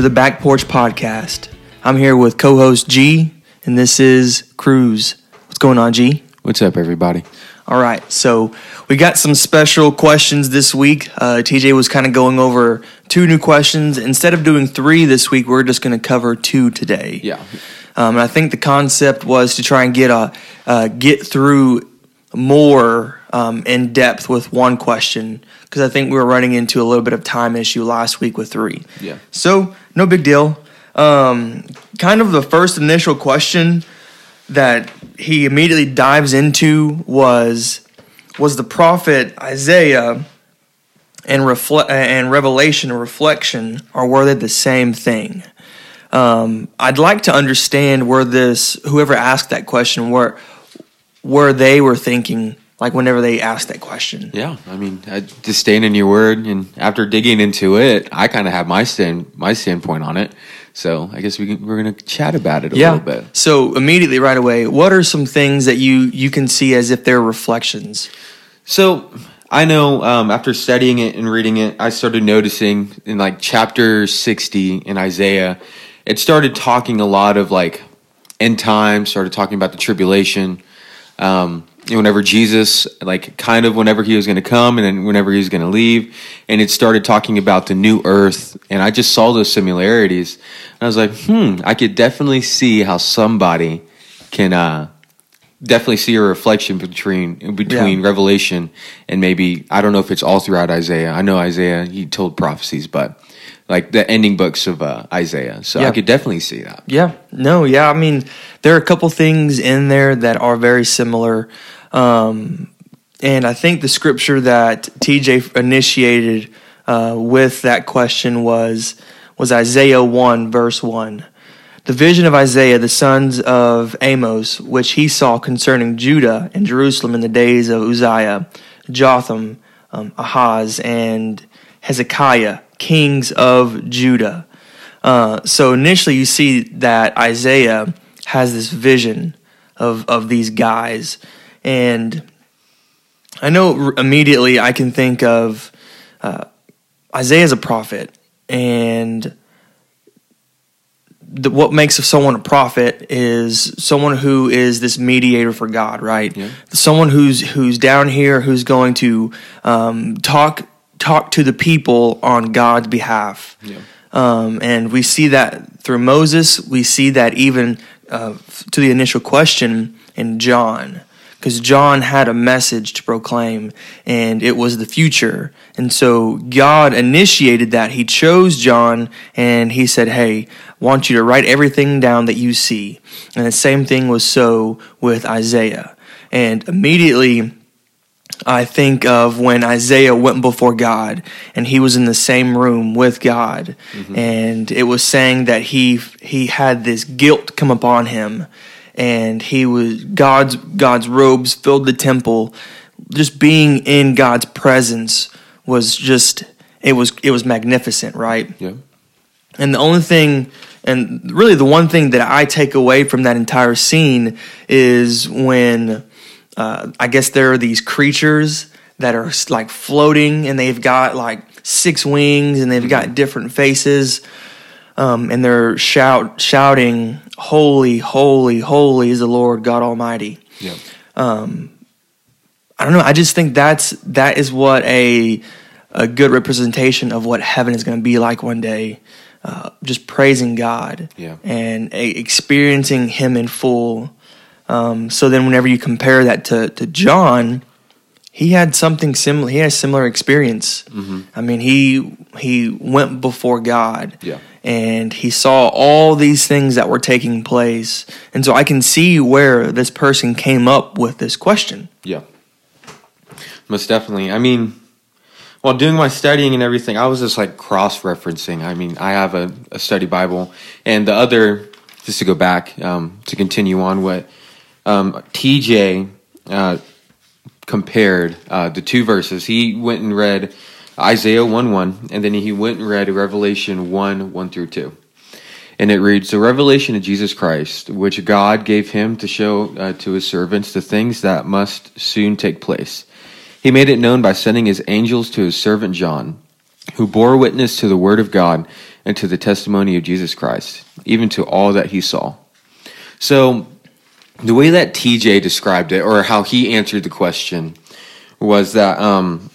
To the Back Porch Podcast. I'm here with co host G, and this is Cruz. What's going on, G? What's up, everybody? All right, so we got some special questions this week. Uh, TJ was kind of going over two new questions. Instead of doing three this week, we're just going to cover two today. Yeah. Um, and I think the concept was to try and get a uh, get through more um, in depth with one question because I think we were running into a little bit of time issue last week with three. Yeah. So no big deal. Um, kind of the first initial question that he immediately dives into was was the prophet Isaiah and refle- and revelation or reflection are were they the same thing? Um, I'd like to understand where this whoever asked that question where where they were thinking like whenever they ask that question. Yeah, I mean, I, just staying in your word, and after digging into it, I kind of have my stand my standpoint on it. So I guess we can, we're going to chat about it a yeah. little bit. So immediately, right away, what are some things that you you can see as if they're reflections? So I know um, after studying it and reading it, I started noticing in like chapter sixty in Isaiah, it started talking a lot of like end times. Started talking about the tribulation. Um, whenever Jesus, like kind of whenever he was going to come and then whenever he was going to leave. And it started talking about the new earth. And I just saw those similarities. And I was like, hmm, I could definitely see how somebody can, uh, definitely see a reflection between between Yeah. Revelation and maybe I don't know if it's all throughout Isaiah. I know Isaiah he told prophecies, but like the ending books of uh, Isaiah. So Yeah. I could definitely see that. Yeah, no, yeah. I mean, there are a couple things in there that are very similar. Um, and I think the scripture that TJ initiated uh, with that question was was Isaiah 1, verse 1. The vision of Isaiah, the sons of Amos, which he saw concerning Judah and Jerusalem in the days of Uzziah, Jotham, um, Ahaz, and Hezekiah, kings of Judah. Uh, so initially, you see that Isaiah has this vision of of these guys, and I know immediately I can think of uh, Isaiah as a prophet, and the, what makes someone a prophet is someone who is this mediator for God, right? Yeah. Someone who's who's down here who's going to um, talk talk to the people on God's behalf. Yeah. Um, and we see that through Moses. We see that even uh, to the initial question in John, because John had a message to proclaim, and it was the future. And so God initiated that. He chose John, and he said, "Hey, I want you to write everything down that you see." And the same thing was so with Isaiah. And immediately I think of when Isaiah went before God and he was in the same room with God mm-hmm. and it was saying that he he had this guilt come upon him and he was God's God's robes filled the temple just being in God's presence was just it was it was magnificent right Yeah. and the only thing, and really the one thing that I take away from that entire scene is when uh, I guess there are these creatures that are like floating and they've got like six wings and they've got different faces. Um, and they're shout shouting, "Holy, holy, holy is the Lord God Almighty." Yeah. Um, I don't know. I just think that's that is what a a good representation of what heaven is going to be like one day. Uh, just praising God Yeah. and a, experiencing Him in full. Um, so then, whenever you compare that to to John, he had something similar. He had a similar experience. I mean, he he went before God, Yeah. and he saw all these things that were taking place. And so I can see where this person came up with this question. Yeah. Most definitely. I mean, while doing my studying and everything, I was just like cross referencing. I mean, I have a, a study Bible, and the other, just to go back um, to continue on what um, TJ uh, compared uh, the two verses. He went and read Isaiah 1 1, and then he went and read Revelation 1 1 through 2. And it reads, The revelation of Jesus Christ, which God gave him to show uh, to his servants the things that must soon take place. He made it known by sending his angels to his servant John, who bore witness to the word of God and to the testimony of Jesus Christ, even to all that he saw. So, the way that TJ described it, or how he answered the question, was that um,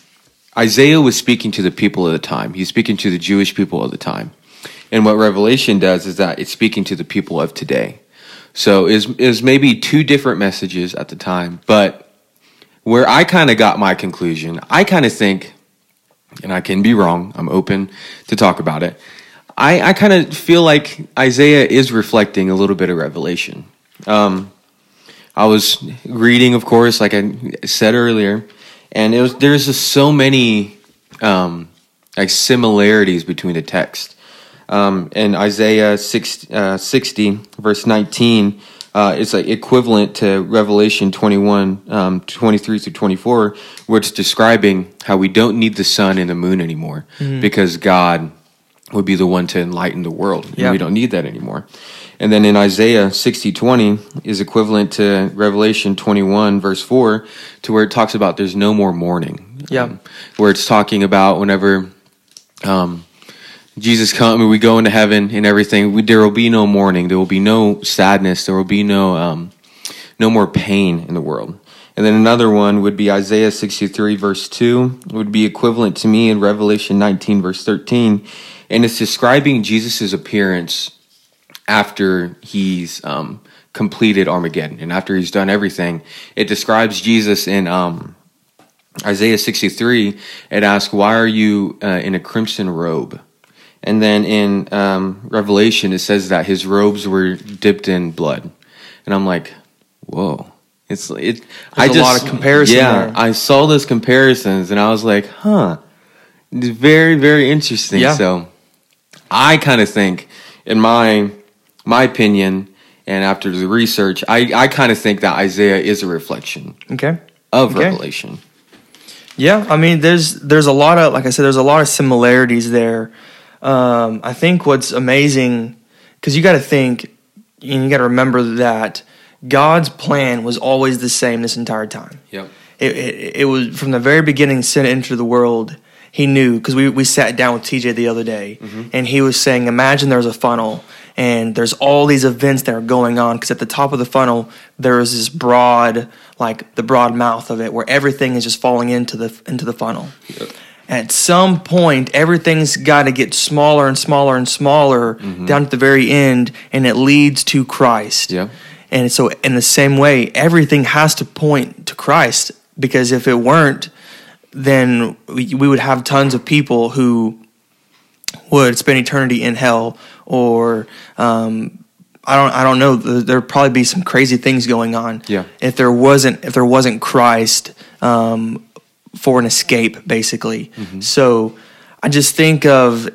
Isaiah was speaking to the people of the time. He's speaking to the Jewish people of the time. And what Revelation does is that it's speaking to the people of today. So is is maybe two different messages at the time, but where I kind of got my conclusion, I kind of think, and I can be wrong. I'm open to talk about it. I, I kind of feel like Isaiah is reflecting a little bit of Revelation. Um, I was reading, of course, like I said earlier, and it was there's just so many um, like similarities between the text. Um, in Isaiah 6, uh, 60, verse 19, uh, it's like equivalent to Revelation 21, um, 23 through 24, where it's describing how we don't need the sun and the moon anymore Mm-hmm. because God would be the one to enlighten the world. And Yeah. we don't need that anymore. And then in Isaiah 60, 20 is equivalent to Revelation 21, verse 4, to where it talks about there's no more mourning. Yeah. Um, where it's talking about whenever um, Jesus come and we go into heaven and everything, we, there will be no mourning, there will be no sadness, there will be no um, no more pain in the world. And then another one would be Isaiah 63 verse 2 would be equivalent to me in Revelation 19 verse 13 and it's describing Jesus' appearance after he's um, completed Armageddon and after he's done everything. It describes Jesus in um, Isaiah 63, it asks, Why are you uh, in a crimson robe? And then in um, Revelation, it says that his robes were dipped in blood. And I'm like, Whoa. It's it. I a just lot of comparison Yeah, there. I saw those comparisons, and I was like, "Huh, it's very, very interesting." Yeah. So, I kind of think, in my my opinion, and after the research, I I kind of think that Isaiah is a reflection Okay. of Okay. Revelation. Yeah, I mean, there's there's a lot of like I said, there's a lot of similarities there. Um, I think what's amazing because you got to think and you got to remember that God's plan was always the same this entire time. Yep. It, it, it was from the very beginning, sin entered the world. He knew because we, we sat down with TJ the other day, and he was saying, "Imagine there's a funnel, and there's all these events that are going on. Because at the top of the funnel, there is this broad, like the broad mouth of it, where everything is just falling into the into the funnel. At some point, everything's got to get smaller and smaller and smaller mm-hmm. down at the very end, and it leads to Christ. Yeah. And so, in the same way, everything has to point to Christ because if it weren't, then we, we would have tons of people who would spend eternity in hell, or um, I don't I don't know. There- There'd probably be some crazy things going on. Yeah. If there wasn't if there wasn't Christ um, for an escape, basically. So I just think of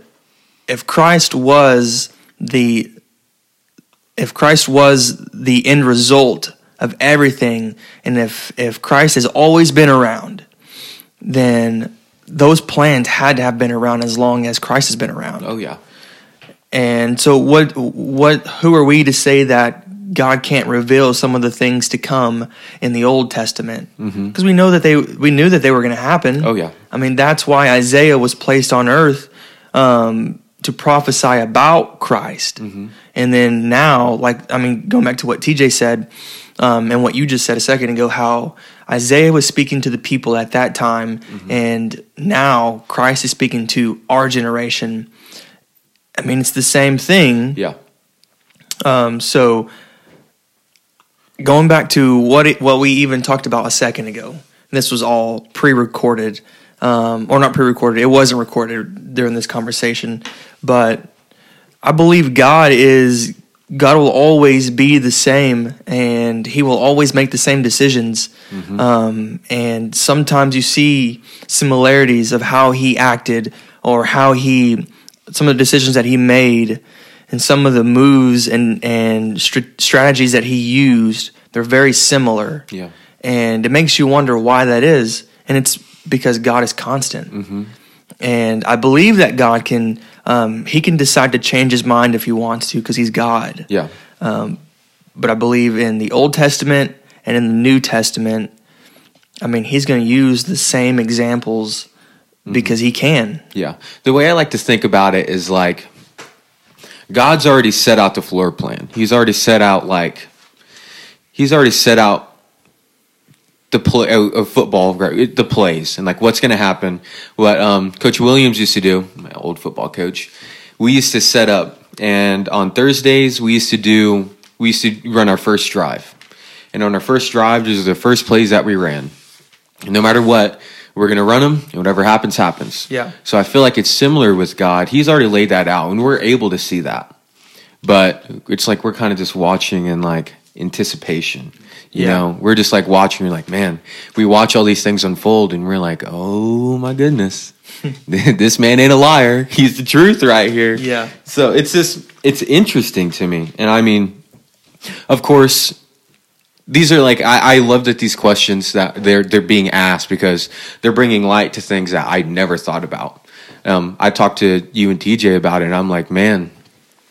if Christ was the if Christ was the end result of everything, and if if Christ has always been around, then those plans had to have been around as long as Christ has been around. Oh yeah. And so what what who are we to say that God can't reveal some of the things to come in the Old Testament? Because we know that they we knew that they were going to happen. Mm-hmm. Oh, yeah. I mean that's why Isaiah was placed on earth um, to prophesy about Christ. Mm-hmm. And then now, like I mean, going back to what TJ said um, and what you just said a second ago, how Isaiah was speaking to the people at that time, Mm-hmm. and now Christ is speaking to our generation. I mean, it's the same thing. Yeah. Um, so going back to what it, what we even talked about a second ago, this was all pre-recorded, um, or not pre-recorded. It wasn't recorded during this conversation, but I believe God is God will always be the same, and He will always make the same decisions. Um, and sometimes you see similarities of how He acted or how He some of the decisions that He made and some of the moves and and str- strategies that He used. They're very similar. Yeah. and it makes you wonder why that is, and it's because God is constant and I believe that God can um, he can decide to change his mind if he wants to because he's God. Yeah. But I believe in the Old Testament and in the New Testament, I mean, he's going to use the same examples because he can. Yeah. The way I like to think about it is like God's already set out the floor plan. He's already set out like he's already set out the play of football, right, the plays, and like what's going to happen. What um, Coach Williams used to do, my old football coach, we used to set up, and on Thursdays we used to do, we used to run our first drive, and on our first drive, these are the first plays that we ran. And no matter what, we're going to run them, and whatever happens, happens. Yeah. So I feel like it's similar with God. He's already laid that out, and we're able to see that. But it's like we're kind of just watching in like anticipation. You Yeah. know, we're just like watching. We're like, man, we watch all these things unfold, and we're like, oh my goodness, this man ain't a liar. He's the truth right here. Yeah. So it's just it's interesting to me, and I mean, of course, these are like I, I love that these questions that they're they're being asked because they're bringing light to things that I never thought about. Um, I talked to you and TJ about it, and I'm like, man,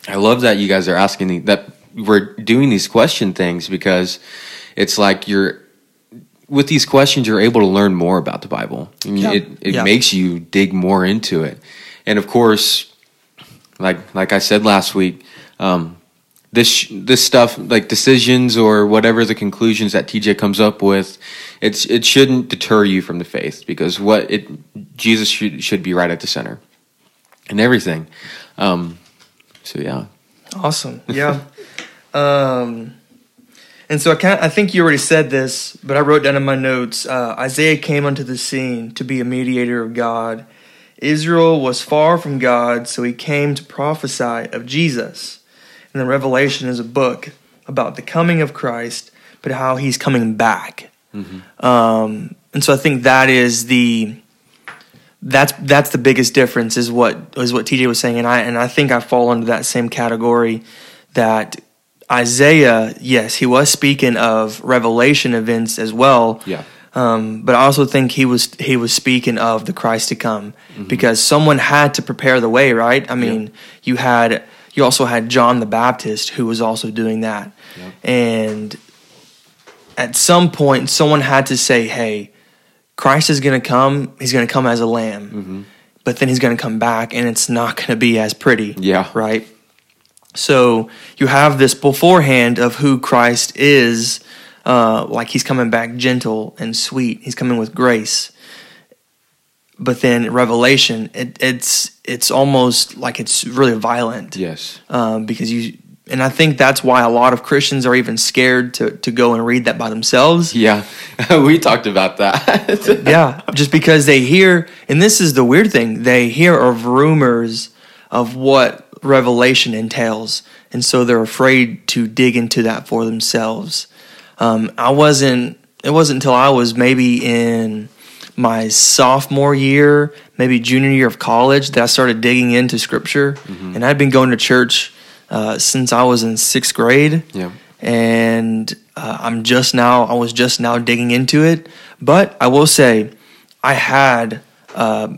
I love that you guys are asking the, that we're doing these question things because it's like you're with these questions you're able to learn more about the Bible. I mean, Yeah. It it Yeah. makes you dig more into it, and of course, like like I said last week, um, this this stuff like decisions or whatever the conclusions that TJ comes up with, it's it shouldn't deter you from the faith because what it Jesus should should be right at the center, and everything. Um, so yeah, Awesome. Yeah. um, and so I can I think you already said this, but I wrote down in my notes uh, Isaiah came onto the scene to be a mediator of God. Israel was far from God, so he came to prophesy of Jesus. And then Revelation is a book about the coming of Christ, but how he's coming back. Um, and so I think that is the that's that's the biggest difference is what is what TJ was saying, and I and I think I fall into that same category that Isaiah, yes, he was speaking of revelation events as well. Yeah. Um, but I also think he was he was speaking of the Christ to come because someone had to prepare the way, right? I mean, you had you also had John the Baptist who was also doing that, Yep. and at some point, someone had to say, "Hey, Christ is going to come. He's going to come as a lamb, but then he's going to come back, and it's not going to be as pretty." Yeah. Right. So you have this beforehand of who Christ is, uh, like he's coming back gentle and sweet. He's coming with grace. But then Revelation, it, it's it's almost like it's really violent yes, um, because you and I think that's why a lot of Christians are even scared to to go and read that by themselves. yeah. we talked about that. yeah, just because they hear, and this is the weird thing, they hear of rumors of what Revelation entails, and so they're afraid to dig into that for themselves. Um, I wasn't. It wasn't until I was maybe in my sophomore year, maybe junior year of college, that I started digging into Scripture, and I'd been going to church uh, since I was in sixth grade yeah, and uh, I'm just now I was just now digging into it. But I will say, I had uh,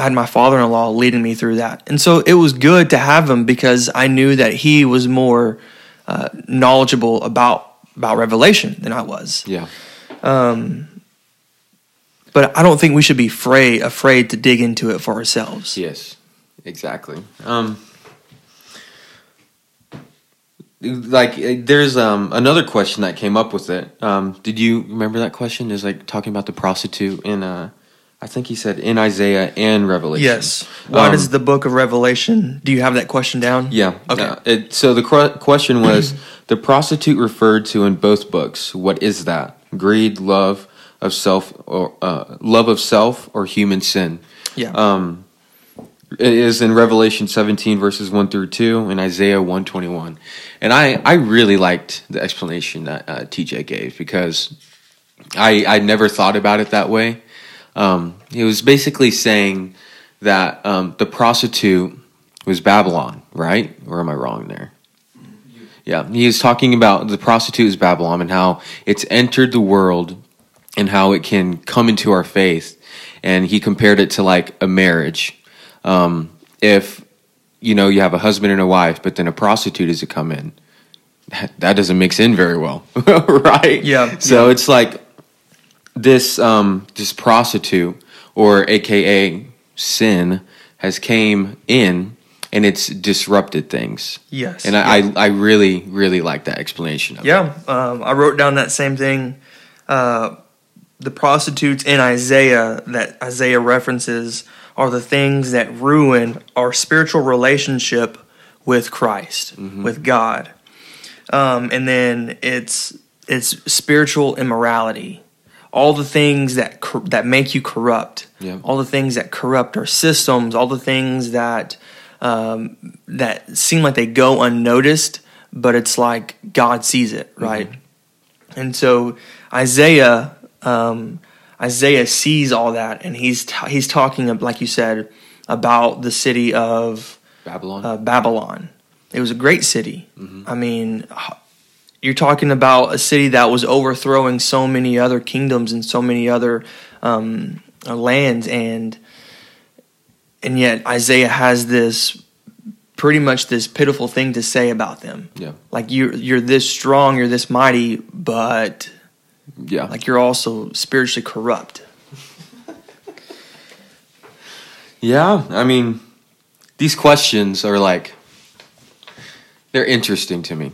I had my father-in-law leading me through that, and so it was good to have him because I knew that he was more uh, knowledgeable about about Revelation than I was. yeah, But I don't think we should be afraid afraid to dig into it for ourselves. yes, exactly. Um, like uh, there's um another question that came up with it. Um, did you remember that question? Is like talking about the prostitute in uh, I think he said in Isaiah and Revelation. Yes. Why Um, does the book of Revelation? Do you have that question down? Yeah. Okay. uh, it, so the qu- question was the prostitute referred to in both books. What is that? Greed, love of self, or uh, love of self, or human sin? Yeah. Um, it is in Revelation 17 verses 1 through 2 and Isaiah 121. And I, I really liked the explanation that uh, TJ gave because I I never thought about it that way. Um, he was basically saying that um, the prostitute was Babylon, right? Or am I wrong there? Yeah, he was talking about the prostitute is Babylon and how it's entered the world and how it can come into our faith. And he compared it to like a marriage. Um, if you know you have a husband and a wife, but then a prostitute is to come in, that, that doesn't mix in very well, right? Yeah, So yeah. it's like this um, this prostitute or AKA sin has came in and it's disrupted things. Yes. And I, I, I really, really like that explanation. Yeah, um, I wrote down that same thing. Uh, the prostitutes in Isaiah that Isaiah references are the things that ruin our spiritual relationship with Christ, with God. Um, and then it's it's spiritual immorality, all the things that cor- that make you corrupt, Yeah. all the things that corrupt our systems, all the things that um, that seem like they go unnoticed, but it's like God sees it, right? And so Isaiah, um, Isaiah sees all that, and he's t- he's talking, like you said, about the city of Babylon. uh, Babylon. It was a great city. I mean, you're talking about a city that was overthrowing so many other kingdoms and so many other um, uh, lands, and and yet Isaiah has this pretty much this pitiful thing to say about them. yeah. Like you're you're this strong, you're this mighty, but Yeah. like you're also spiritually corrupt. Yeah, I mean, these questions are like they're interesting to me.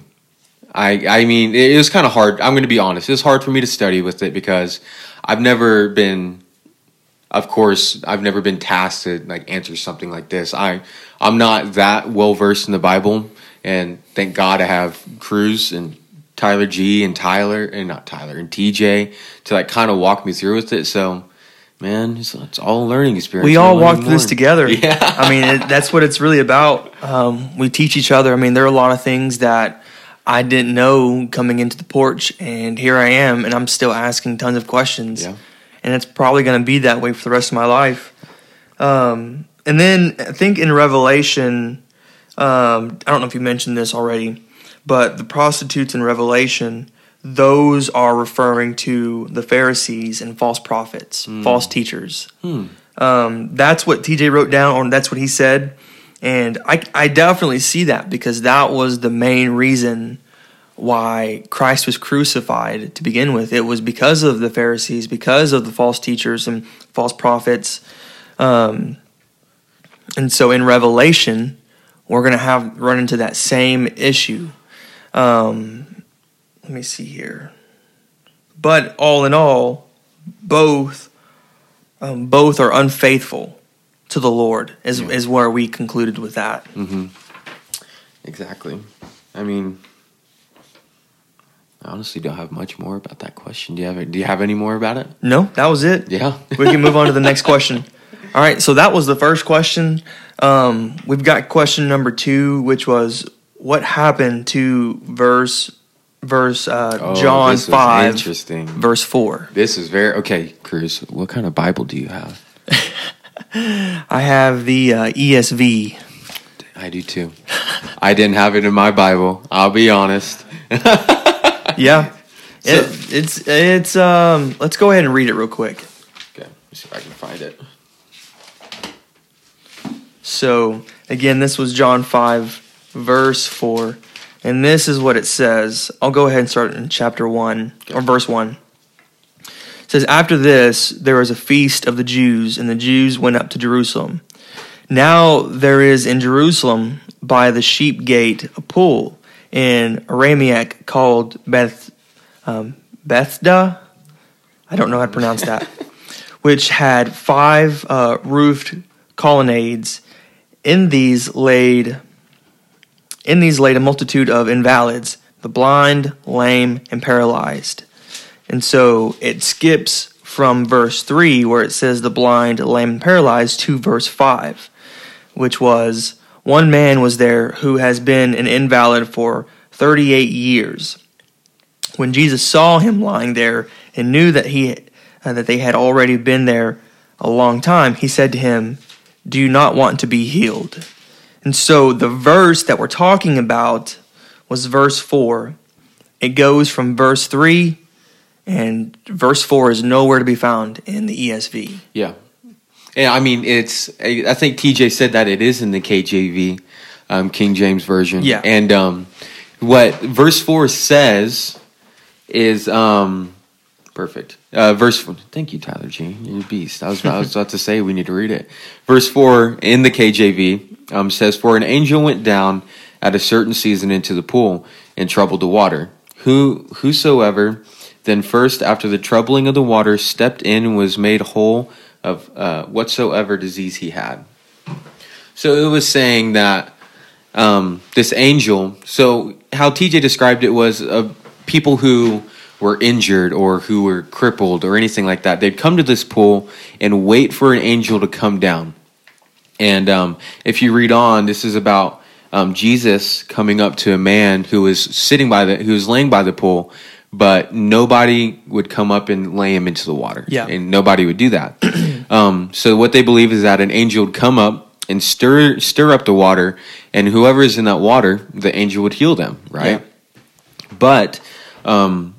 I I mean, it, it was kind of hard. I'm going to be honest. It was hard for me to study with it because I've never been of course, I've never been tasked to like answer something like this. I I'm not that well versed in the Bible and thank God I have Cruz and Tyler G and Tyler and not Tyler and TJ to like kind of walk me through with it. So, man, it's, it's all a learning experience. We all walk through this together. Yeah. I mean, it, that's what it's really about. Um, we teach each other. I mean, there are a lot of things that I didn't know coming into the porch, and here I am, and I'm still asking tons of questions. Yeah. And it's probably going to be that way for the rest of my life. Um, and then I think in Revelation, um, I don't know if you mentioned this already, but the prostitutes in Revelation, those are referring to the Pharisees and false prophets, false teachers. Um, that's what TJ wrote down, or that's what he said. And I, I definitely see that because that was the main reason why Christ was crucified to begin with. It was because of the Pharisees, because of the false teachers and false prophets. Um, and so in Revelation, we're going to have run into that same issue. Um, let me see here. But all in all, both um, both are unfaithful to the Lord. Is Yeah. is where we concluded with that. Exactly. I mean, I honestly don't have much more about that question. Do you have Do you have any more about it? No, that was it. Yeah. we can move on to the next question. All right, so that was the first question. Um, we've got question number two, which was what happened to verse verse uh, Oh, John this is five Interesting. verse four. This is very okay, Cruz. What kind of Bible do you have? I have the uh, ESV. I do too. I didn't have it in my Bible. I'll be honest. Yeah, it, it's it's um. Let's go ahead and read it real quick. Okay, let me see if I can find it. So, again, this was John 5, verse 4. And this is what it says. I'll go ahead and start in chapter 1, or verse 1. It says, After this, there was a feast of the Jews, and the Jews went up to Jerusalem. Now there is in Jerusalem by the sheep gate a pool in Aramaic called Beth, um, Bethda. I don't know how to pronounce that. which had five uh, roofed colonnades. In these laid in these laid a multitude of invalids, the blind, lame, and paralyzed. And so it skips from verse 3, where it says the blind, lame, and paralyzed, to verse 5, which was one man was there who has been an invalid for 38 years. When Jesus saw him lying there and knew that he uh, that they had already been there a long time, he said to him, "Do you not want to be healed?" And so the verse that we're talking about was verse 4. It goes from verse 3 and verse 4 is nowhere to be found in the ESV. Yeah. Yeah, I mean, it's. I think TJ said that it is in the KJV, um, King James version. Yeah. And um, what verse four says is um, perfect. Uh, verse. Four, thank you, Tyler G. You're a beast. I was, I was about to say we need to read it. Verse four in the KJV um, says, For an angel went down at a certain season into the pool and troubled the water. Who whosoever then first after the troubling of the water stepped in and was made whole of uh, whatsoever disease he had. So it was saying that um, this angel. So how TJ described it was uh, people who were injured or who were crippled or anything like that. They'd come to this pool and wait for an angel to come down. And um, if you read on, this is about um, Jesus coming up to a man who was sitting by the who was laying by the pool, but nobody would come up and lay him into the water. Yeah. and nobody would do that. um, so what they believe is that an angel would come up and stir stir up the water, and whoever is in that water, the angel would heal them. Right, but. Um,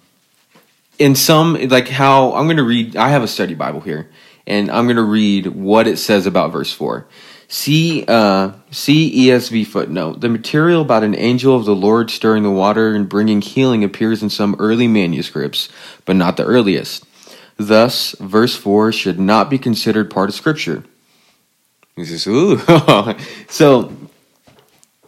in some like how I'm going to read I have a study Bible here and I'm going to read what it says about verse 4. See uh see ESV footnote. The material about an angel of the Lord stirring the water and bringing healing appears in some early manuscripts, but not the earliest. Thus, verse 4 should not be considered part of scripture. He says, "Ooh." so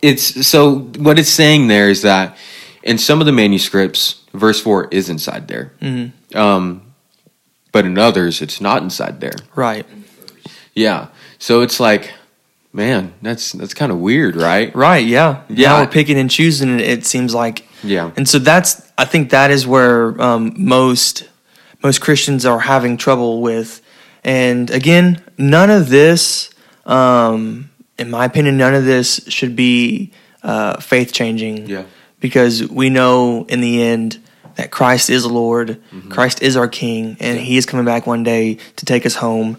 it's so what it's saying there is that in some of the manuscripts, verse four is inside there, Mhm. um, but in others, it's not inside there. Right. Yeah, so it's like, man, that's that's kind of weird, right? Right. Yeah. Yeah. Now we're picking and choosing. It seems like. Yeah, And so that's I think that is where um, most most Christians are having trouble with. And again, none of this, um, in my opinion, none of this should be uh, faith changing. yeah, Because we know in the end that Christ is Lord, Christ is our King, and He is coming back one day to take us home.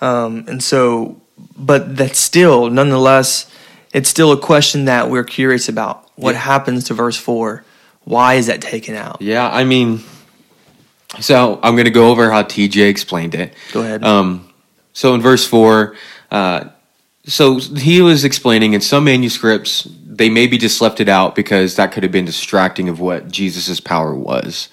Um, and so, but that's still, nonetheless, it's still a question that we're curious about. What Yeah. happens to verse four? Why is that taken out? yeah. I mean, so I'm going to go over how TJ explained it. Go ahead. Um, so in verse four, uh, so he was explaining in some manuscripts they maybe just left it out because that could have been distracting of what Jesus' power was.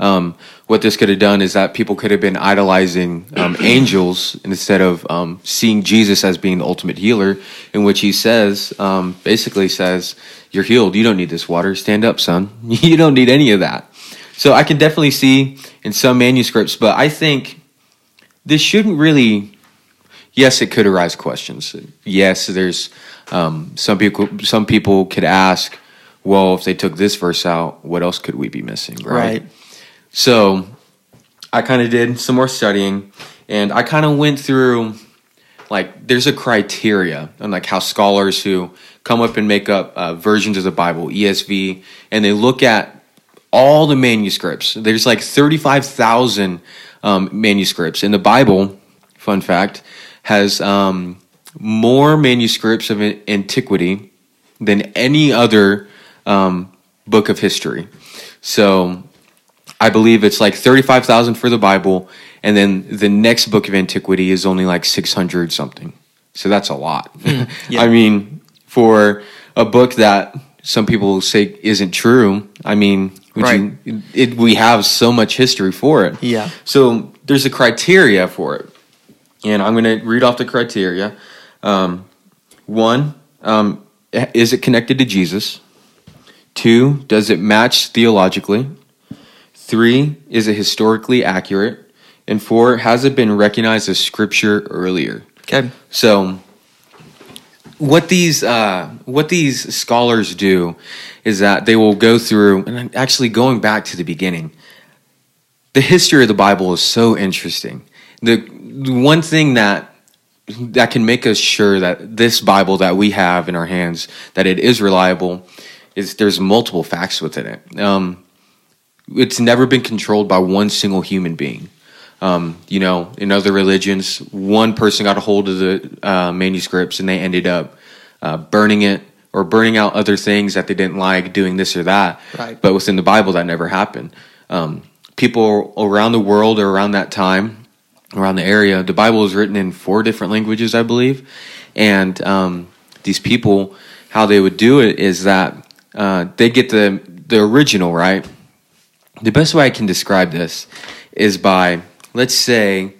Um, what this could have done is that people could have been idolizing um, angels instead of um, seeing Jesus as being the ultimate healer, in which he says, um, basically says, "You're healed. You don't need this water. Stand up, son. You don't need any of that." So I can definitely see in some manuscripts, but I think this shouldn't really. Yes, it could arise questions. Yes, there's um, some people. Some people could ask, "Well, if they took this verse out, what else could we be missing?" right. So I kind of did some more studying and I kind of went through like there's a criteria on like how scholars who come up and make up uh, versions of the Bible, ESV, and they look at all the manuscripts. There's like 35,000 um, manuscripts. And the Bible, fun fact, has um, more manuscripts of antiquity than any other um, book of history. So I believe it's like 35,000 for the Bible, and then the next book of antiquity is only like 600 something. So that's a lot. yeah. I mean, for a book that some people say isn't true, I mean, Right. you, it, we have so much history for it. Yeah. So there's a criteria for it. And I'm going to read off the criteria. Um, one, um, is it connected to Jesus? Two, does it match theologically? Three, is it historically accurate? And four, has it been recognized as scripture earlier? Okay. So, what these uh, what these scholars do is that they will go through and actually going back to the beginning. The history of the Bible is so interesting. The, the one thing that that can make us sure that this Bible that we have in our hands that it is reliable is there's multiple facts within it. Um, it's never been controlled by one single human being. Um, you know, in other religions, one person got a hold of the uh, manuscripts and they ended up uh, burning it or burning out other things that they didn't like, doing this or that. Right. But within the Bible, that never happened. Um, people around the world or around that time, around the area, the Bible is written in four different languages, I believe. And um, these people, how they would do it is that uh, they get the the original right. The best way I can describe this is by let's say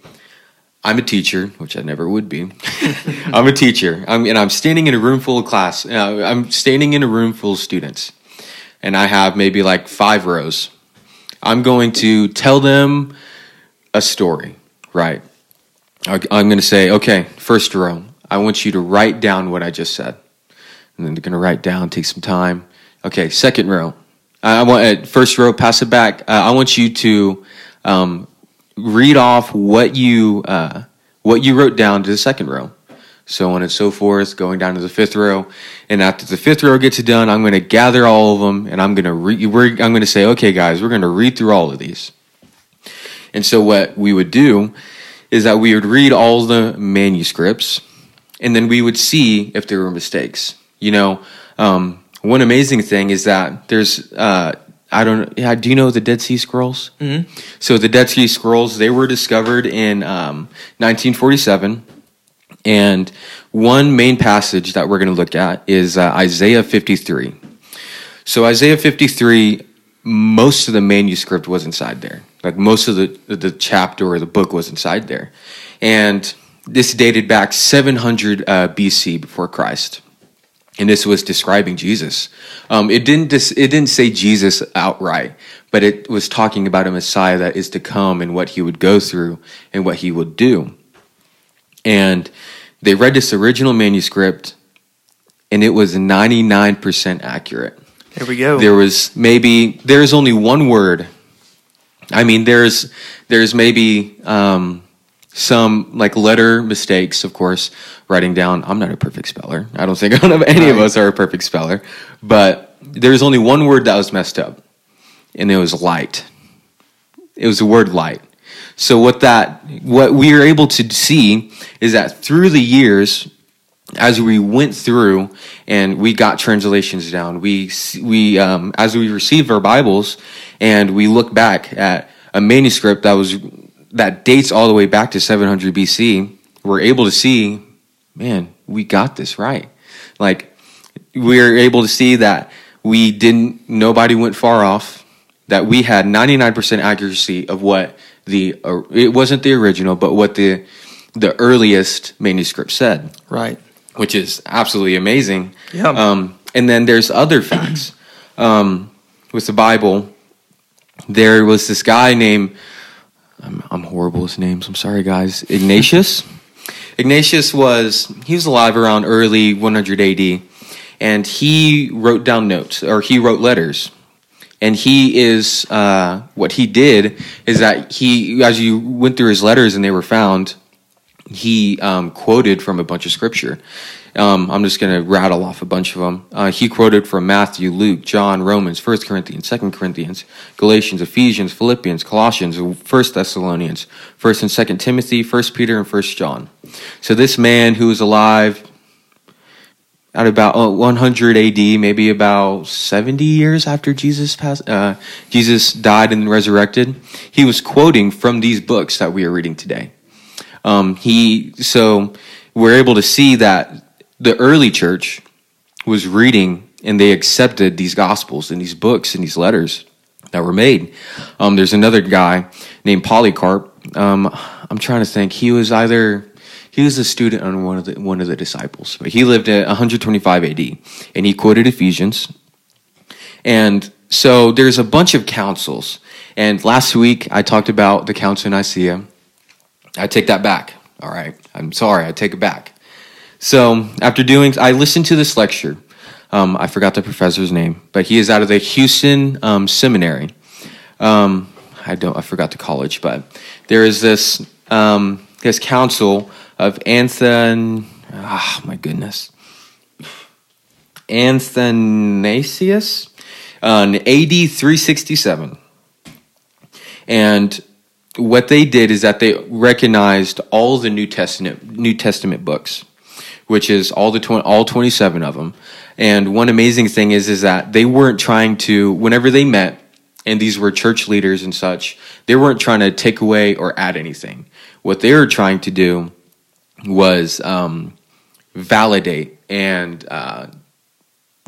I'm a teacher, which I never would be. I'm a teacher, I'm, and I'm standing in a room full of class. Uh, I'm standing in a room full of students, and I have maybe like five rows. I'm going to tell them a story, right? I'm going to say, okay, first row, I want you to write down what I just said. And then they're going to write down, take some time. Okay, second row. I want uh, first row, pass it back. Uh, I want you to um, read off what you uh, what you wrote down to the second row, so on and so forth, going down to the fifth row. And after the fifth row gets it done, I'm going to gather all of them, and I'm going to re- I'm going to say, okay, guys, we're going to read through all of these. And so what we would do is that we would read all the manuscripts, and then we would see if there were mistakes. You know, um, one amazing thing is that there's uh, I don't yeah, do you know the Dead Sea Scrolls? Mm-hmm. So the Dead Sea Scrolls they were discovered in um, 1947, and one main passage that we're going to look at is uh, Isaiah 53. So Isaiah 53, most of the manuscript was inside there. Like most of the the chapter or the book was inside there, and this dated back 700 uh, BC before Christ and this was describing Jesus. Um, it didn't dis- it didn't say Jesus outright, but it was talking about a Messiah that is to come and what he would go through and what he would do. And they read this original manuscript, and it was ninety nine percent accurate. There we go. There was maybe there's only one word. I mean, there's there's maybe um, some like letter mistakes, of course, writing down. I'm not a perfect speller. I don't think any of us are a perfect speller, but there's only one word that was messed up, and it was light. It was the word light. So what that what we are able to see is that through the years, as we went through and we got translations down, we we um, as we received our Bibles and we look back at a manuscript that was that dates all the way back to 700 BC, we're able to see, man, we got this right. Like we're able to see that we didn't, nobody went far off. That we had 99% accuracy of what the uh, it wasn't the original, but what the the earliest manuscript said. Right. Which is absolutely amazing. Yeah. Um, and then there's other facts um, with the Bible. There was this guy named I'm, I'm horrible with names. I'm sorry, guys. Ignatius. Ignatius was he was alive around early 100 AD, and he wrote down notes or he wrote letters. And he is uh, what he did is that he, as you went through his letters and they were found, he um, quoted from a bunch of scripture. Um, I'm just going to rattle off a bunch of them. Uh, he quoted from Matthew, Luke, John, Romans, 1 Corinthians, 2 Corinthians, Galatians, Ephesians, Philippians, Colossians, 1 Thessalonians, 1 and 2 Timothy, 1 Peter, and 1 John. So this man who was alive at about uh, 100 AD, maybe about 70 years after Jesus passed, uh, Jesus died and resurrected, he was quoting from these books that we are reading today. Um, he so we're able to see that the early church was reading and they accepted these gospels and these books and these letters that were made. Um, there's another guy named Polycarp. Um, I'm trying to think. He was either he was a student on one of the one of the disciples, but he lived at 125 AD, and he quoted Ephesians. And so there's a bunch of councils. And last week I talked about the council in Nicaea. I take that back. All right, I'm sorry. I take it back. So after doing, I listened to this lecture. Um, I forgot the professor's name, but he is out of the Houston um, Seminary. Um, I don't, I forgot the college, but there is this um, this council of Anthon. Ah, oh, my goodness, Athanasius, uh, AD three sixty seven, and what they did is that they recognized all the New Testament New Testament books which is all the 20, all 27 of them. And one amazing thing is is that they weren't trying to whenever they met and these were church leaders and such, they weren't trying to take away or add anything. What they were trying to do was um, validate and uh,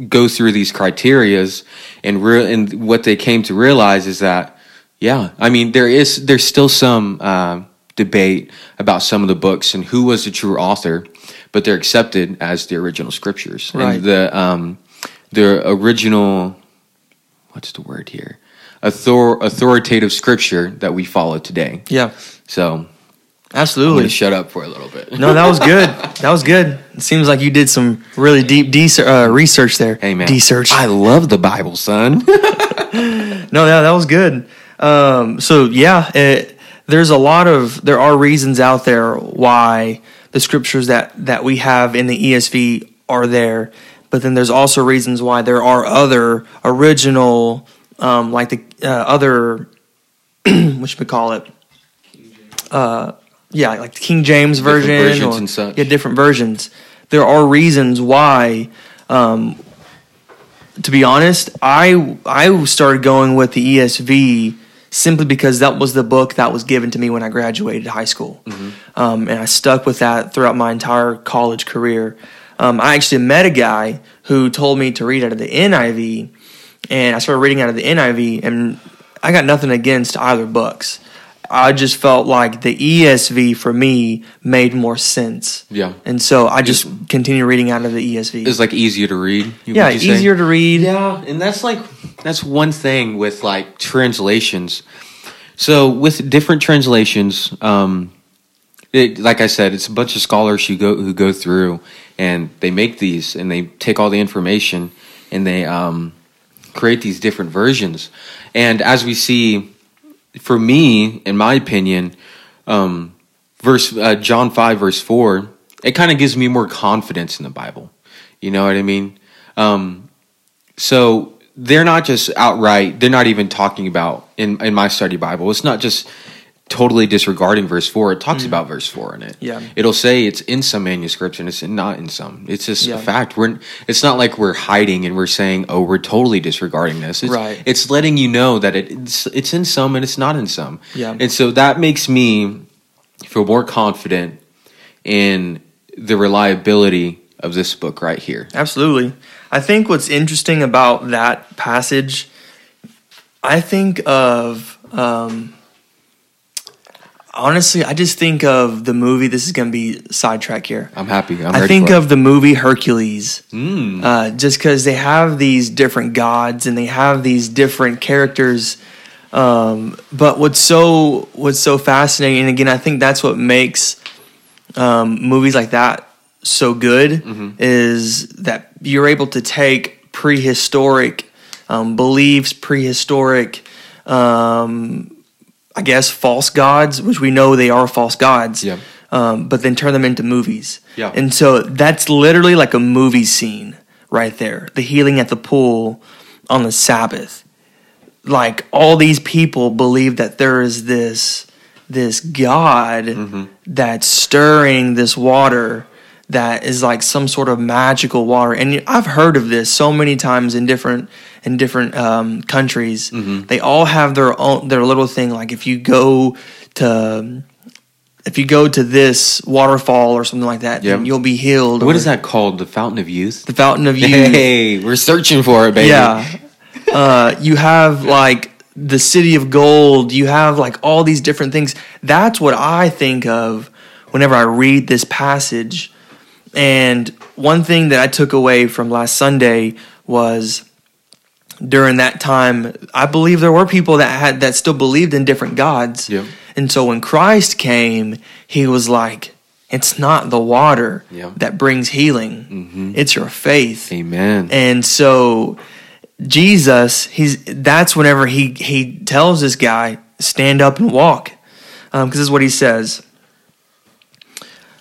go through these criterias and re- and what they came to realize is that yeah, I mean there is there's still some uh, debate about some of the books and who was the true author, but they're accepted as the original scriptures. Right. And the um, the original what's the word here? Author, authoritative scripture that we follow today. Yeah, So absolutely. shut up for a little bit. No, that was good. That was good. It seems like you did some really deep de- uh, research there. Hey man, research. I love the Bible, son. No, yeah, that was good. Um, so yeah, it, there's a lot of there are reasons out there why the scriptures that that we have in the ESV are there, but then there's also reasons why there are other original, um, like the uh, other, what should we call it? Uh, yeah, like the King James Different version versions or and such. yeah, different versions. There are reasons why um, to be honest, I I started going with the ESV simply because that was the book that was given to me when I graduated high school, um, and I stuck with that throughout my entire college career. Um, I actually met a guy who told me to read out of the NIV, and I started reading out of the NIV, and I got nothing against either books. I just felt like the ESV for me made more sense. Yeah. And so I just continue reading out of the ESV. it's like easier to read. you- yeah, you say? easier to read. Yeah, and that's like that's one thing with like translations. So with different translations, um, it, like I said, it's a bunch of scholars who go who go through and they make these and they take all the information and they um, create these different versions. And as we see, for me, in my opinion, um, verse uh, John five verse four, it kind of gives me more confidence in the Bible. You know what I mean? Um, so they're not just outright. They're not even talking about in in my study Bible. It's not just totally disregarding verse four. It talks about verse four in it. Mm. Yeah. it'll say it's in some manuscripts and it's not in some. It's just Yeah. a fact. We're it's not like we're hiding and we're saying, oh, we're totally disregarding this. It's, Right. It's letting you know that it, it's it's in some and it's not in some. Yeah. and so that makes me feel more confident in the reliability of this book right here. Absolutely. I think what's interesting about that passage, I think of, um, honestly, I just think of the movie. This is going to be sidetrack here. I'm happy. I'm I think of the movie Hercules. Mm. Uh, just because they have these different gods and they have these different characters. Um, but what's so what's so fascinating, and again, I think that's what makes um, movies like that so good Mm-hmm. is that you're able to take prehistoric um, beliefs, prehistoric, um, I guess, false gods, which we know they are false gods, Yeah. um, but then turn them into movies. Yeah. And so that's literally like a movie scene right there. The healing at the pool on the Sabbath. Like all these people believe that there is this this God Mm-hmm. that's stirring this water that is like some sort of magical water. And I've heard of this so many times in different in different um, countries. Mm-hmm. They all have their own their little thing. Like if you go to if you go to this waterfall or something like that, then Yep. you'll be healed. What or is that called? The Fountain of Youth? The fountain of youth. Hey, we're searching for it, baby. Yeah. Uh, you have like the city of gold. You have like all these different things. That's what I think of whenever I read this passage. And one thing that I took away from last Sunday was during that time, I believe there were people that had that still believed in different gods. Yeah. And so when Christ came, he was like, it's not the water Yeah. that brings healing. It's your faith. Amen. And so Jesus, he's that's whenever he he tells this guy stand up and walk, because this is what he says.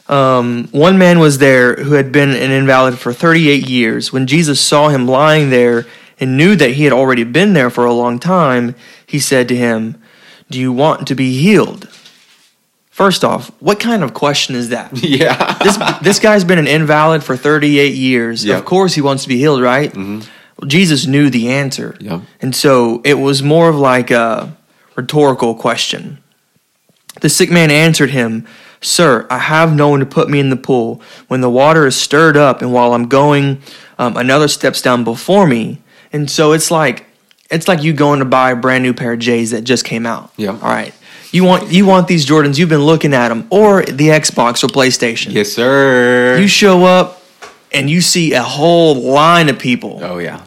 Um, one man was there who had been an invalid for 38 years. When Jesus saw him lying there and knew that he had already been there for a long time, he said to him, "Do you want to be healed?" First off, what kind of question is that? yeah. this this guy's been an invalid for 38 years. Yeah. Of course he wants to be healed, right? Well, Jesus knew the answer. Yeah. And so it was more of like a rhetorical question. The sick man answered him, Sir, I have no one to put me in the pool when the water is stirred up, and while I'm going, um, another steps down before me. And so it's like it's like you going to buy a brand new pair of J's that just came out. Yeah. All right. You want you want these Jordans. You've been looking at them, or the Xbox or PlayStation. Yes, sir. You show up and you see a whole line of people. oh yeah.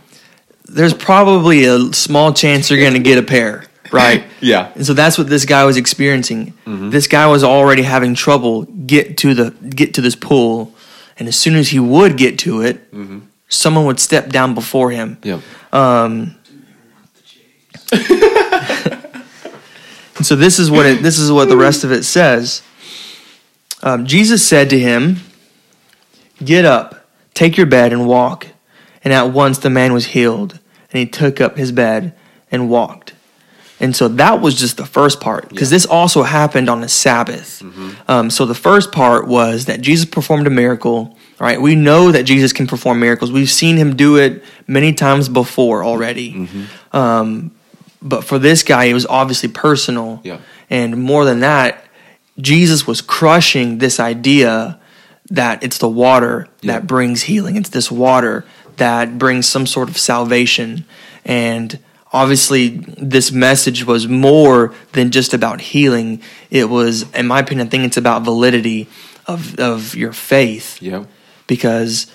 There's probably a small chance you're going to get a pair, right? Yeah. And so that's what this guy was experiencing. Mm-hmm. This guy was already having trouble get to the get to this pool, and as soon as he would get to it, mm-hmm. Someone would step down before him. Yep. Um, and so this is what it, this is what the rest of it says. Um, Jesus said to him, "Get up, take your bed and walk." And at once the man was healed, and he took up his bed and walked. And so that was just the first part, because this also happened on the Sabbath. Um, so the first part was that Jesus performed a miracle. Right? We know that Jesus can perform miracles. We've seen him do it many times before already. Um, but for this guy, it was obviously personal. Yeah. And more than that, Jesus was crushing this idea that it's the water Yeah. that brings healing. It's this water that brings some sort of salvation. And obviously, this message was more than just about healing. It was, in my opinion, I think it's about validity of, of your faith Yep. because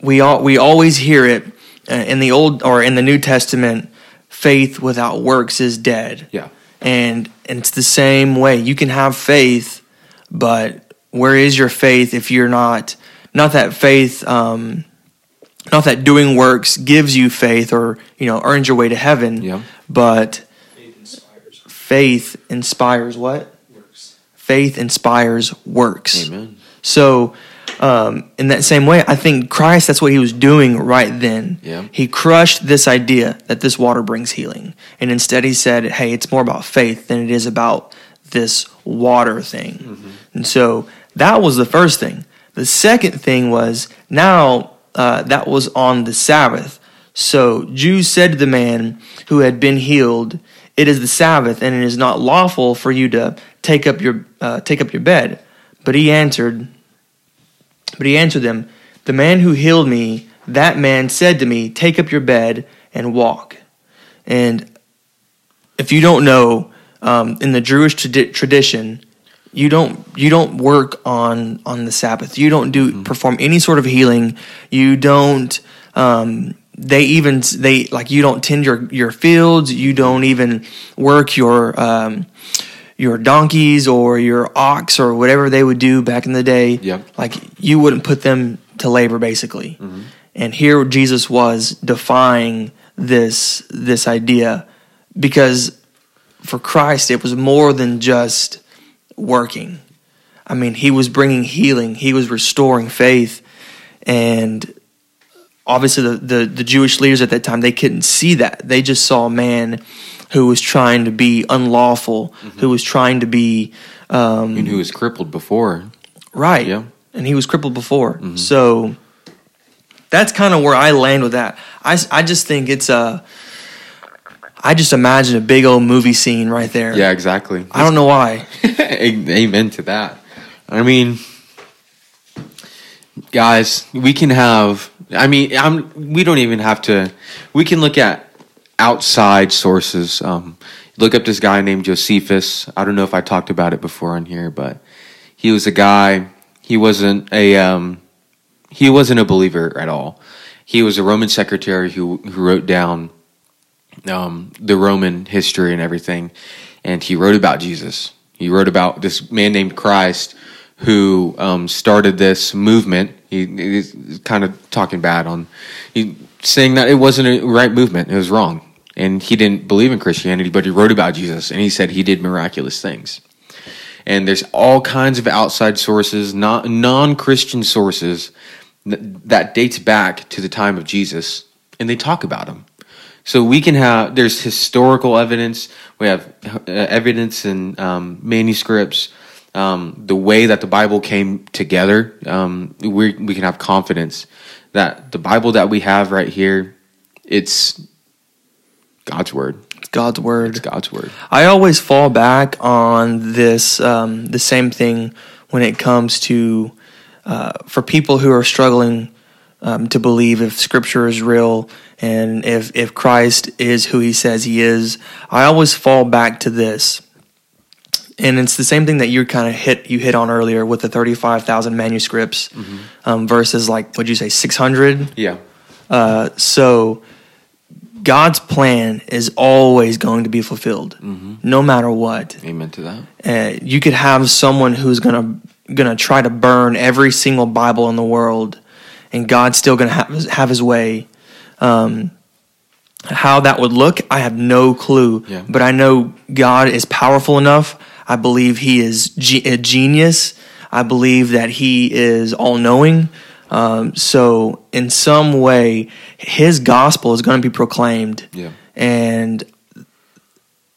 we all we always hear it uh, in the old or in the New Testament. Faith without works is dead. Yeah. And, and it's the same way. You can have faith, but where is your faith if you're not not that faith um, not that doing works gives you faith or you know earns your way to heaven Yeah. but Faith inspires faith inspires what works. faith inspires works Amen. so, um, in that same way, I think Christ, that's what he was doing right then. Yeah. He crushed this idea that this water brings healing. And instead, he said, hey, it's more about faith than it is about this water thing. And so, that was the first thing. The second thing was now uh, that was on the Sabbath. So, Jews said to the man who had been healed, It is the Sabbath, and it is not lawful for you to take up your, uh, take up your bed. But he answered, but he answered them, The man who healed me, that man said to me, Take up your bed and walk. And if you don't know, um, in the Jewish tradi- tradition, you don't you don't work on on the Sabbath. You don't do perform any sort of healing. You don't. Um, they even they like you don't tend your your fields. You don't even work your um, your donkeys or your ox or whatever they would do back in the day. Yep. Like you wouldn't put them to labor basically. And here Jesus was defying this this idea because for Christ it was more than just working. I mean, he was bringing healing, he was restoring faith and obviously the, the, the Jewish leaders at that time they couldn't see that. They just saw a man who was trying to be unlawful, who was trying to be um, And who was crippled before? Right. Yeah. And he was crippled before. So that's kind of where I land with that. I, I just think it's a. I just imagine a big old movie scene right there. Yeah, exactly. I don't know why. Amen to that. I mean, guys, we can have. I mean, I'm. We don't even have to. We can look at outside sources. Um, look up this guy named Josephus. I don't know if I talked about it before on here, but he was a guy. He wasn't a. Um, he wasn't a believer at all. He was a Roman secretary who who wrote down um, the Roman history and everything, and he wrote about Jesus. He wrote about this man named Christ who um, started this movement. He, he's kind of talking bad on, he saying that it wasn't a right movement. It was wrong, and he didn't believe in Christianity, but he wrote about Jesus, and he said he did miraculous things. And there's all kinds of outside sources, not non-Christian sources th- that dates back to the time of Jesus, and they talk about him. So we can have there's historical evidence. We have uh, evidence in um, manuscripts. Um, the way that the Bible came together, um, we we can have confidence that the Bible that we have right here, it's God's word. It's God's word. It's God's word. I always fall back on this um, the same thing when it comes to uh, for people who are struggling um, to believe if Scripture is real and if if Christ is who He says He is. I always fall back to this. and it's the same thing that you kind of hit you hit on earlier with the thirty five thousand manuscripts um, versus like what'd you say six hundred. Yeah. Uh, so God's plan is always going to be fulfilled, no matter what. Amen to that. Uh, you could have someone who's gonna gonna try to burn every single Bible in the world, and God's still gonna have his, have His way. Um, how that would look, I have no clue. Yeah. But I know God is powerful enough. I believe He is ge- a genius. I believe that He is all knowing. Um, so, in some way, His gospel is going to be proclaimed. Yeah. And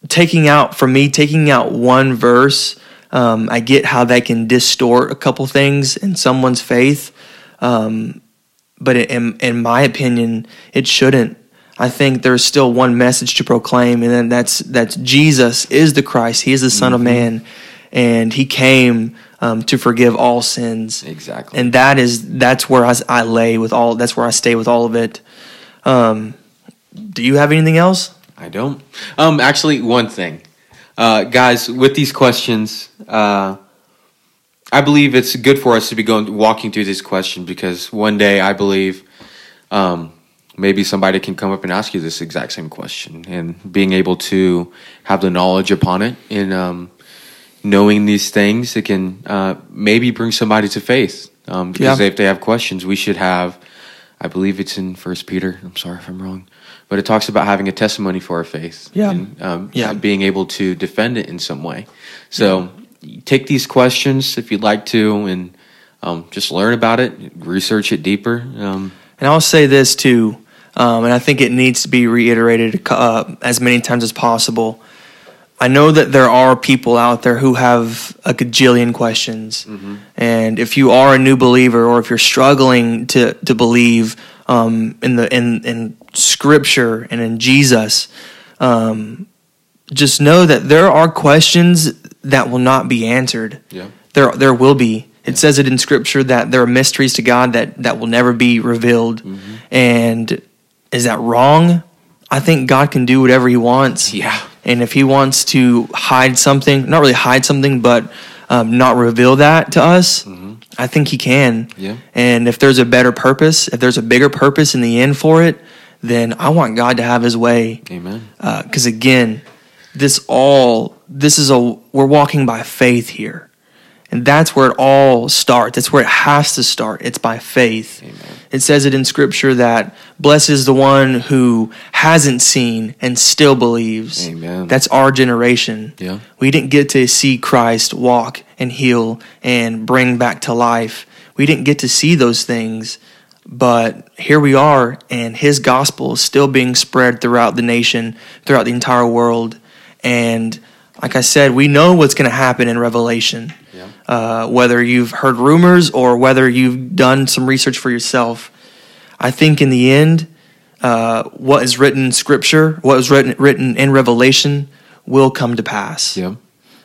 taking out for me taking out one verse um, i get how that can distort a couple things in someone's faith um, but in, in my opinion it shouldn't. I think there's still one message to proclaim and then that's that's jesus is the christ. He is the son of man and he came um, to forgive all sins. Exactly. and that is that's where I, I lay with all that's where i stay with all of it. Um, do you have anything else? I don't. Um, actually, one thing, uh, guys, with these questions, uh, I believe it's good for us to be going walking through this question because one day I believe um, maybe somebody can come up and ask you this exact same question, and being able to have the knowledge upon it and um, knowing these things, it can uh, maybe bring somebody to faith. Um, because Yeah. if they have questions, we should have. I believe it's in First Peter. I'm sorry if I'm wrong, but it talks about having a testimony for our faith. Yeah. and, um, Yeah. being able to defend it in some way. So take these questions if you'd like to, and um, just learn about it, research it deeper. Um, And I'll say this too, um, and I think it needs to be reiterated uh, as many times as possible. I know that there are people out there who have a gajillion questions, and if you are a new believer or if you're struggling to to believe um, in the in in Scripture and in Jesus, um, just know that there are questions that will not be answered yeah, there there will be. It says it in scripture that there are mysteries to God that that will never be revealed. Mm-hmm. And is that wrong? I think God can do whatever he wants. Yeah. And if he wants to hide something, not really hide something, but um, not reveal that to us, mm-hmm. I think he can. Yeah. And if there's a better purpose, if there's a bigger purpose in the end for it, then I want God to have his way Amen. Uh, because again this all this is a we're walking by faith here and that's where it all starts that's where it has to start it's by faith Amen. it says it in scripture that blessed is the one who hasn't seen and still believes Amen. that's our generation Yeah. we didn't get to see christ walk and heal and bring back to life we didn't get to see those things but here we are, and his gospel is still being spread throughout the nation, throughout the entire world. And like I said, we know what's going to happen in Revelation. Yeah. Uh, whether you've heard rumors or whether you've done some research for yourself, I think in the end, uh, what is written in Scripture, what was written written in Revelation, will come to pass. Yeah.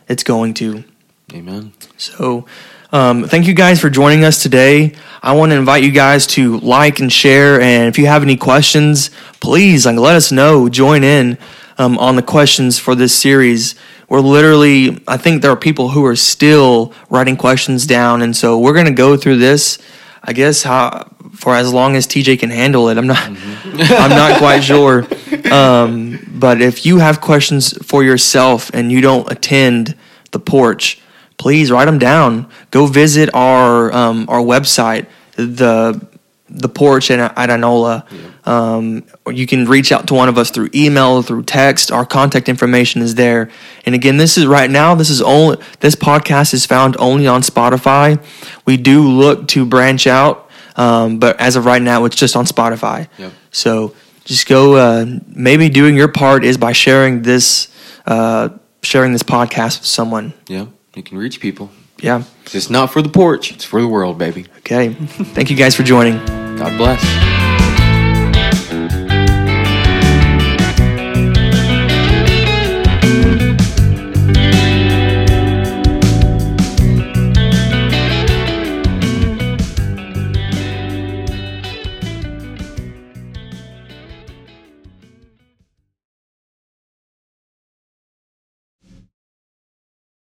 It's going to. Amen. So, um, thank you guys for joining us today. I want to invite you guys to like and share. And if you have any questions, please like, let us know. Join in um, on the questions for this series. We're literally, I think there are people who are still writing questions down. And so we're going to go through this, I guess, how, for as long as TJ can handle it. I'm not, I'm not quite sure. Um, but if you have questions for yourself and you don't attend the porch, please write them down. Go visit our um, our website, the the porch at, at Inola. Um, you can reach out to one of us through email, through text. Our contact information is there. And again, this is right now. This is only this podcast is found only on Spotify. We do look to branch out, um, but as of right now, it's just on Spotify. Yep. So just go. Uh, maybe doing your part is by sharing this uh, sharing this podcast with someone. Yeah. You can reach people. Yeah. It's not for the porch. It's for the world, baby. Okay. Thank you guys for joining. God bless.